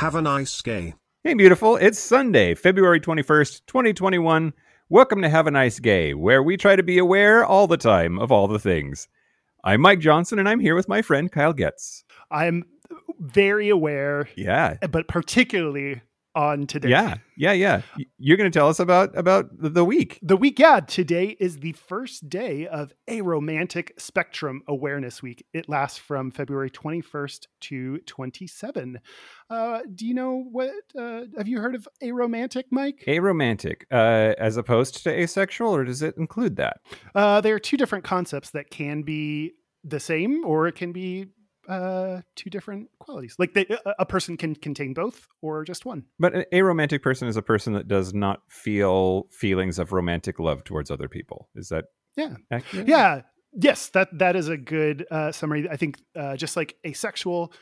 Have a nice gay. Hey, beautiful. It's Sunday, February 21st, 2021. Welcome to Have a Nice Gay, where we try to be aware all the time of all the things. I'm Mike Johnson, and I'm here with my friend Kyle Getz. I'm very aware, Yeah. but particularly on today. Yeah. Yeah. Yeah. You're going to tell us about about the- week. The week, yeah, today is the first day of aromantic spectrum awareness week. It lasts from February 21st to 27. Uh, do you know what? Uh, have you heard of aromantic, Mike? Aromantic, uh, as opposed to asexual, or does it include that? Uh, there are two different concepts that can be the same, or it can be uh, two different qualities. Like they, a- a person can contain both, or just one. But an aromantic person is a person that does not feel feelings of romantic love towards other people. Is that Yeah. accurate? Yeah. Yes, that that is a good uh, summary. I think uh, just like asexual,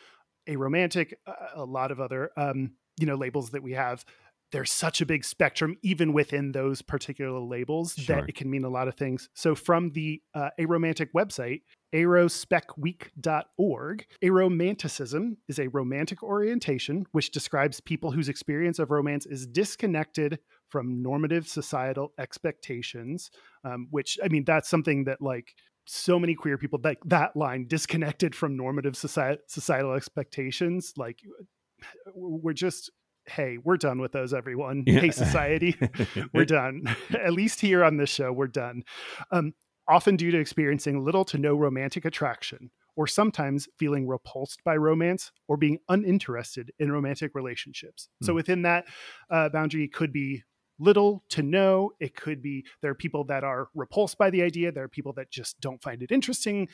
aromantic, uh, a lot of other um, you know labels that we have. There's such a big spectrum, even within those particular labels, Sure. that it can mean a lot of things. So, from the uh, aromantic website, arospecweek.org, aromanticism is a romantic orientation which describes people whose experience of romance is disconnected from normative societal expectations um, which I mean that's something that like so many queer people like that line disconnected from normative society, societal expectations like we're just hey we're done with those everyone. Yeah. hey society we're done. At least here on this show we're done. Um, often due to experiencing little to no romantic attraction or sometimes feeling repulsed by romance or being uninterested in romantic relationships so Hmm. within that uh, boundary it could be little to no. It could be there are people that are repulsed by the idea. There are people that just don't find it interesting.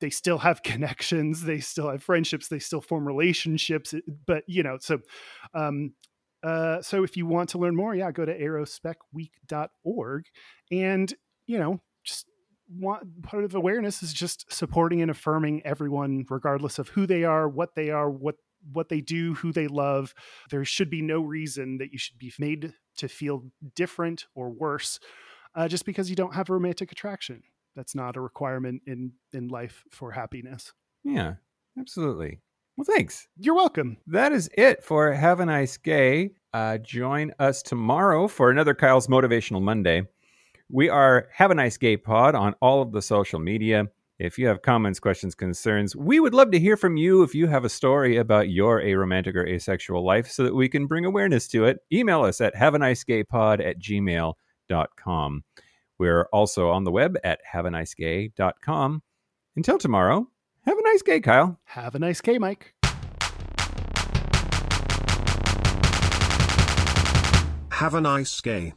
They still have connections. They still have friendships. They still form relationships. But you know, so um, uh, so if you want to learn more, yeah, go to arospecweek.org and you know want part of awareness is just supporting and affirming everyone regardless of who they are what they are what what they do who they love there should be no reason that you should be made to feel different or worse uh, just because you don't have a romantic attraction that's not a requirement in in life for happiness yeah, absolutely. Well, thanks. you're welcome That is it for Have a Nice Gay. Uh, join us tomorrow for another Kyle's Motivational Monday. We are Have a Nice Gay Pod on all of the social media. If you have comments, questions, concerns, we would love to hear from you if you have a story about your aromantic or asexual life so that we can bring awareness to it. Email us at have a nice gay pod at gmail.com. We're also on the web at have a nice gay.com. Until tomorrow, have a nice gay, Kyle. have a nice gay, mike Have a nice gay.